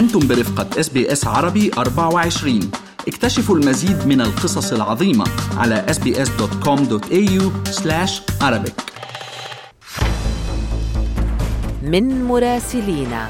أنتم برفقة SBS عربي 24 اكتشفوا المزيد من القصص العظيمة على sbs.com.au/arabic. من مراسلينا.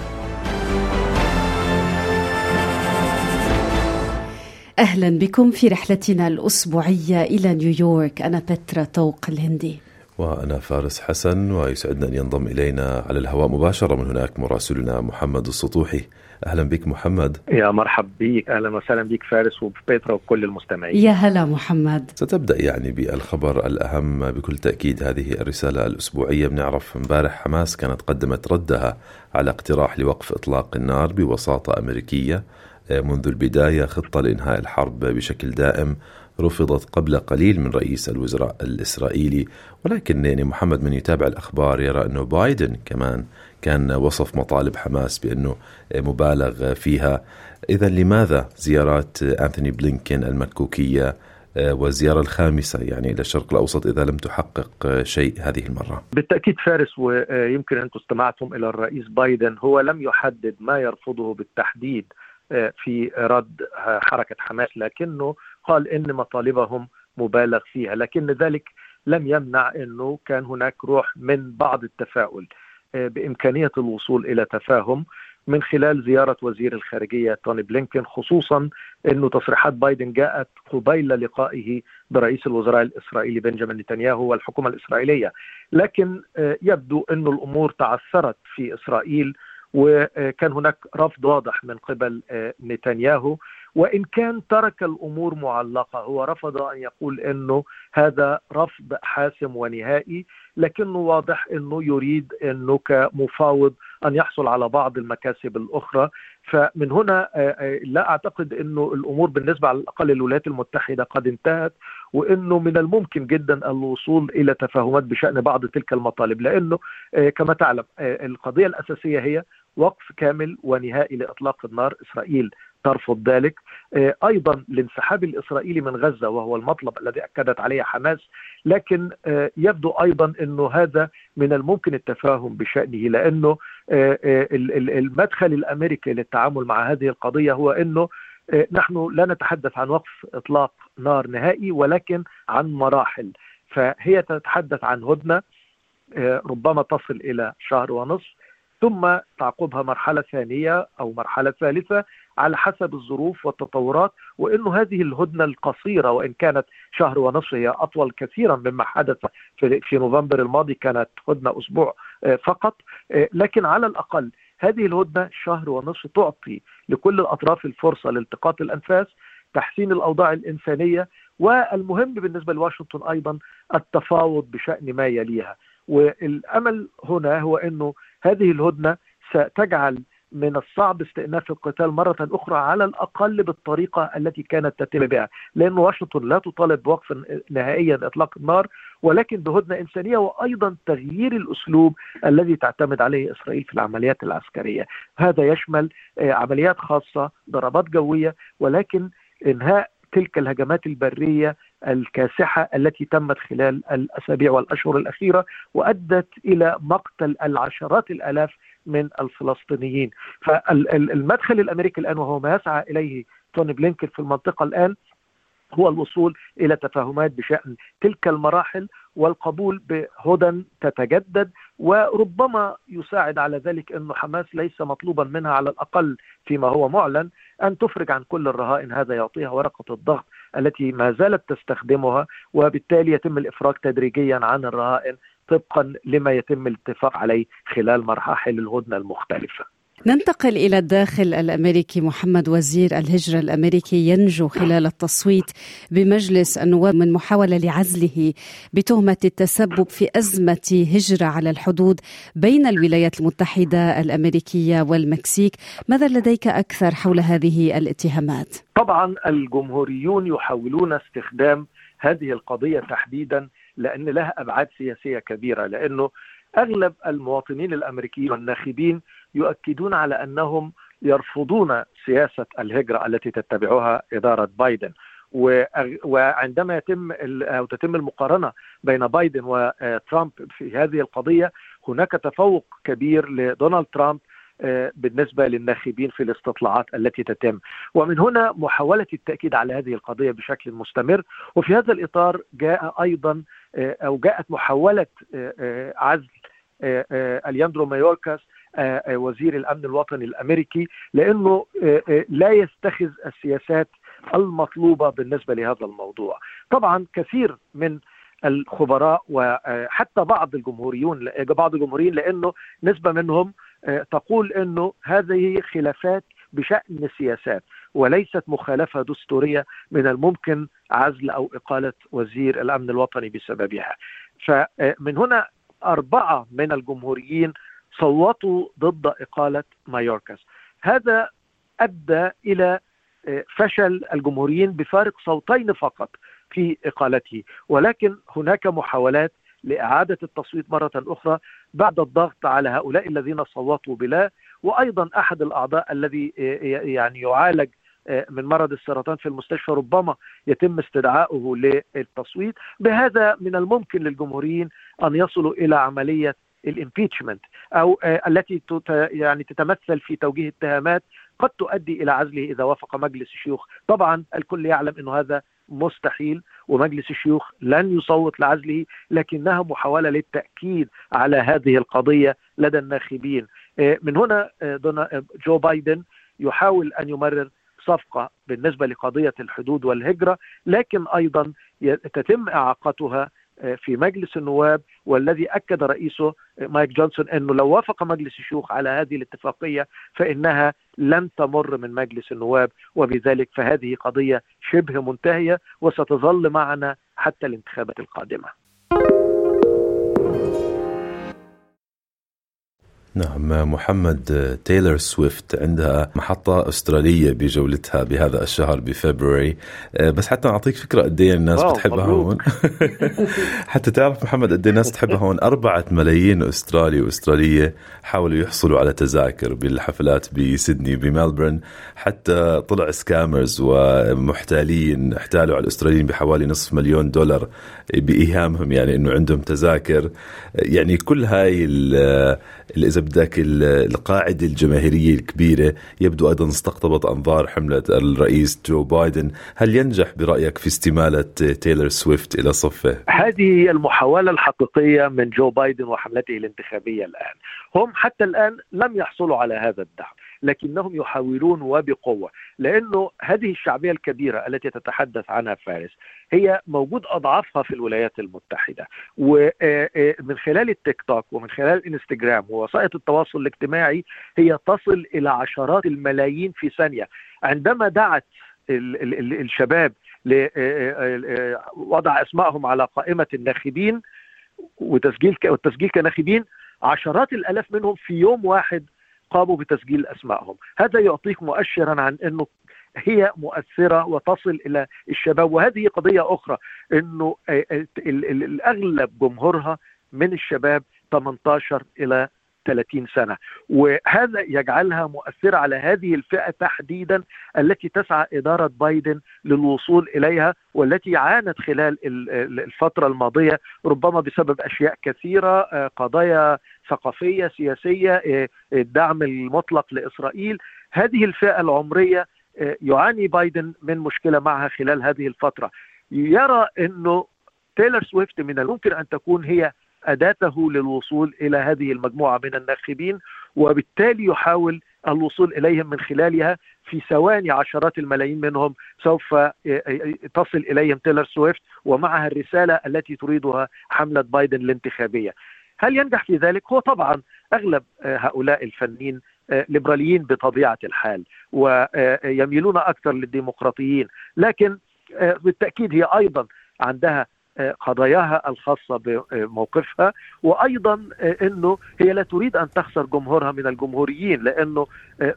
أهلا بكم في رحلتنا الأسبوعية إلى نيويورك. أنا بترا طوق الهندي. وأنا فارس حسن ويسعدنا أن ينضم إلينا على الهواء مباشرة. من هناك مراسلنا محمد السطوحي. أهلا بك محمد. يا مرحب بك أهلا وسهلا بك فارس وبيترا وكل المستمعين. يا هلا محمد. ستبدأ يعني بالخبر الأهم بكل تأكيد. هذه الرسالة الأسبوعية بنعرف امبارح حماس كانت قدمت ردها على اقتراح لوقف إطلاق النار بوساطة أمريكية منذ البداية خطة لإنهاء الحرب بشكل دائم رفضت قبل قليل من رئيس الوزراء الإسرائيلي ولكن يعني محمد من يتابع الأخبار يرى أنه بايدن كمان كان وصف مطالب حماس بأنه مبالغ فيها. إذا لماذا زيارات أنثوني بلينكين المكوكية والزيارة الخامسة يعني إلى الشرق الأوسط إذا لم تحقق شيء هذه المرة؟ بالتأكيد فارس ويمكن أنتم استمعتم إلى الرئيس بايدن هو لم يحدد ما يرفضه بالتحديد في رد حركة حماس لكنه قال إن مطالبهم مبالغ فيها لكن ذلك لم يمنع أنه كان هناك روح من بعض التفاؤل بإمكانية الوصول إلى تفاهم من خلال زيارة وزير الخارجية توني بلينكين خصوصا أنه تصريحات بايدن جاءت قبيل لقائه برئيس الوزراء الإسرائيلي بنجامين نتنياهو والحكومة الإسرائيلية. لكن يبدو أن الأمور تعثرت في إسرائيل وكان هناك رفض واضح من قبل نتنياهو. وإن كان ترك الأمور معلقة هو رفض أن يقول إنه هذا رفض حاسم ونهائي لكنه واضح إنه يريد إنه كمفاوض أن يحصل على بعض المكاسب الأخرى. فمن هنا لا أعتقد إنه الأمور بالنسبة على الأقل للولايات المتحدة قد انتهت وإنه من الممكن جدا الوصول إلى تفاهمات بشأن بعض تلك المطالب. لأنه كما تعلم القضية الأساسية هي وقف كامل ونهائي لإطلاق النار إسرائيل. ترفض ذلك. أيضا الانسحاب الإسرائيلي من غزة وهو المطلب الذي أكدت عليه حماس لكن يبدو أيضا إنه هذا من الممكن التفاهم بشأنه لأنه المدخل الأمريكي للتعامل مع هذه القضية هو إنه نحن لا نتحدث عن وقف إطلاق نار نهائي ولكن عن مراحل. فهي تتحدث عن هدنة ربما تصل إلى شهر ونصف ثم تعقبها مرحلة ثانية أو مرحلة ثالثة على حسب الظروف والتطورات وأنه هذه الهدنة القصيرة وإن كانت شهر ونصف هي أطول كثيرا مما حدث في, في نوفمبر الماضي كانت هدنة أسبوع فقط. لكن على الأقل هذه الهدنة شهر ونصف تعطي لكل الأطراف الفرصة لالتقاط الأنفاس تحسين الأوضاع الإنسانية والمهم بالنسبة لواشنطن أيضا التفاوض بشأن ما يليها. والأمل هنا هو أنه هذه الهدنة ستجعل من الصعب استئناف القتال مرة أخرى على الأقل بالطريقة التي كانت تتم بها لأن واشنطن لا تطالب بوقف نهائيا إطلاق النار ولكن بهدنة إنسانية وأيضا تغيير الأسلوب الذي تعتمد عليه إسرائيل في العمليات العسكرية. هذا يشمل عمليات خاصة ضربات جوية ولكن إنهاء تلك الهجمات البرية الكاسحة التي تمت خلال الأسابيع والأشهر الأخيرة وأدت إلى مقتل العشرات الآلاف من الفلسطينيين. فالمدخل الأمريكي الآن وهو ما يسعى إليه توني بلينكن في المنطقة الآن هو الوصول إلى تفاهمات بشأن تلك المراحل والقبول بهدى تتجدد وربما يساعد على ذلك انه حماس ليس مطلوبا منها على الأقل فيما هو معلن أن تفرج عن كل الرهائن هذا يعطيها ورقة الضغط التي ما زالت تستخدمها وبالتالي يتم الإفراج تدريجيا عن الرهائن طبقا لما يتم الاتفاق عليه خلال مراحل الهدنة المختلفة. ننتقل إلى الداخل الأمريكي محمد وزير الهجرة الأمريكي ينجو خلال التصويت بمجلس النواب من محاولة لعزله بتهمة التسبب في أزمة هجرة على الحدود بين الولايات المتحدة الأمريكية والمكسيك ماذا لديك أكثر حول هذه الاتهامات؟ طبعا الجمهوريون يحاولون استخدام هذه القضية تحديدا لأن لها أبعاد سياسية كبيرة لأنه أغلب المواطنين الأمريكيين والناخبين يؤكدون على أنهم يرفضون سياسة الهجرة التي تتبعها إدارة بايدن. وعندما يتم أو تتم المقارنة بين بايدن وترامب في هذه القضية هناك تفوق كبير لدونالد ترامب بالنسبة للناخبين في الاستطلاعات التي تتم. ومن هنا محاولة التأكيد على هذه القضية بشكل مستمر. وفي هذا الإطار جاء أيضا أو جاءت محاولة عزل ألياندرو مايوركاس وزير الأمن الوطني الأمريكي لأنه لا يتخذ السياسات المطلوبة بالنسبة لهذا الموضوع. طبعا كثير من الخبراء وحتى بعض الجمهوريون بعض الجمهوريين لأنه نسبة منهم تقول إنه هذه خلافات بشأن السياسات وليست مخالفة دستورية من الممكن عزل أو إقالة وزير الأمن الوطني بسببها. فمن هنا أربعة من الجمهوريين صوتوا ضد إقالة مايوركاس. هذا أدى إلى فشل الجمهوريين بفارق صوتين فقط في إقالته ولكن هناك محاولات لإعادة التصويت مرة أخرى بعد الضغط على هؤلاء الذين صوتوا بلا وأيضا أحد الأعضاء الذي يعني يعالج من مرض السرطان في المستشفى ربما يتم استدعائه للتصويت بهذا من الممكن للجمهوريين أن يصلوا إلى عملية الامبيتشمنت أو التي يعني تتمثل في توجيه اتهامات قد تؤدي إلى عزله إذا وافق مجلس الشيوخ. طبعا الكل يعلم إنه هذا مستحيل ومجلس الشيوخ لن يصوت لعزله لكنها محاولة للتأكيد على هذه القضية لدى الناخبين. من هنا جو بايدن يحاول أن يمرر صفقة بالنسبة لقضية الحدود والهجرة لكن أيضا تتم إعاقتها في مجلس النواب والذي أكد رئيسه مايك جونسون إنه لو وافق مجلس الشيوخ على هذه الاتفاقية فإنها لن تمر من مجلس النواب وبذلك فهذه قضية شبه منتهية وستظل معنا حتى الانتخابات القادمة. نعم محمد تايلور سويفت عندها محطة أسترالية بجولتها بهذا الشهر بفبراير. بس حتى أعطيك فكرة قد إيه الناس بتحبها هون. حتى تعرف محمد قد الناس تحبها هون. أربعة ملايين أسترالي وأسترالية حاولوا يحصلوا على تذاكر بالحفلات بسيدني بملبورن حتى طلع scammers ومحتالين احتالوا على الأستراليين بحوالي نصف مليون دولار بإيهامهم يعني أنه عندهم تذاكر. يعني كل هاي إذا بدك القاعدة الجماهيرية الكبيرة يبدو أيضا استقطبت أنظار حملة الرئيس جو بايدن. هل ينجح برأيك في استمالة تايلور سويفت إلى صفه؟ هذه المحاولة الحقيقية من جو بايدن وحملته الانتخابية الآن. هم حتى الآن لم يحصلوا على هذا الدعم. لكنهم يحاولون وبقوة. لأنه هذه الشعبية الكبيرة التي تتحدث عنها فارس هي موجود أضعافها في الولايات المتحدة. ومن خلال التيك توك ومن خلال الانستغرام ووسائل التواصل الاجتماعي هي تصل إلى عشرات الملايين في ثانية. عندما دعت الشباب لوضع اسمائهم على قائمة الناخبين وتسجيل والتسجيل كناخبين عشرات الألاف منهم في يوم واحد قاموا بتسجيل أسمائهم. هذا يعطيك مؤشرا عن إنه هي مؤثرة وتصل إلى الشباب. وهذه قضية أخرى إنه الاغلب جمهورها من الشباب 18 إلى 30 سنة. وهذا يجعلها مؤثرة على هذه الفئة تحديدا التي تسعى إدارة بايدن للوصول إليها والتي عانت خلال الفترة الماضية ربما بسبب أشياء كثيرة قضايا ثقافية سياسية الدعم المطلق لإسرائيل هذه الفئة العمرية يعاني بايدن من مشكلة معها خلال هذه الفترة يرى إنه تايلور سويفت من الممكن أن تكون هي أداته للوصول إلى هذه المجموعة من الناخبين وبالتالي يحاول الوصول إليهم من خلالها في ثواني عشرات الملايين منهم سوف تصل إليهم تايلور سويفت ومعها الرسالة التي تريدها حملة بايدن الانتخابية. هل ينجح في ذلك؟ هو طبعا أغلب هؤلاء الفنانين ليبراليين بطبيعة الحال ويميلون أكثر للديمقراطيين، لكن بالتأكيد هي أيضا عندها قضاياها الخاصة بموقفها وأيضا أنه هي لا تريد أن تخسر جمهورها من الجمهوريين لأنه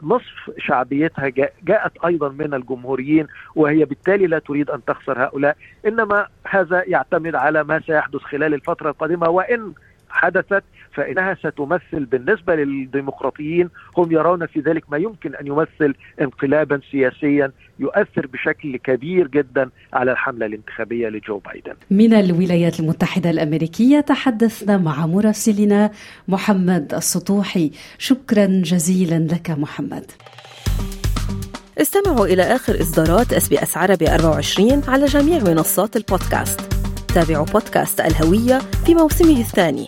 نصف شعبيتها جاءت أيضا من الجمهوريين وهي بالتالي لا تريد أن تخسر هؤلاء إنما هذا يعتمد على ما سيحدث خلال الفترة القادمة وإن حدثت فإنها ستمثل بالنسبة للديمقراطيين هم يرون في ذلك ما يمكن أن يمثل انقلابا سياسيا يؤثر بشكل كبير جدا على الحملة الانتخابية لجو بايدن. من الولايات المتحدة الأمريكية تحدثنا مع مراسلنا محمد السطوحي. شكرا جزيلا لك محمد. استمعوا إلى آخر إصدارات SBS عربي 24 على جميع منصات البودكاست. تابعوا بودكاست الهوية في موسمه الثاني.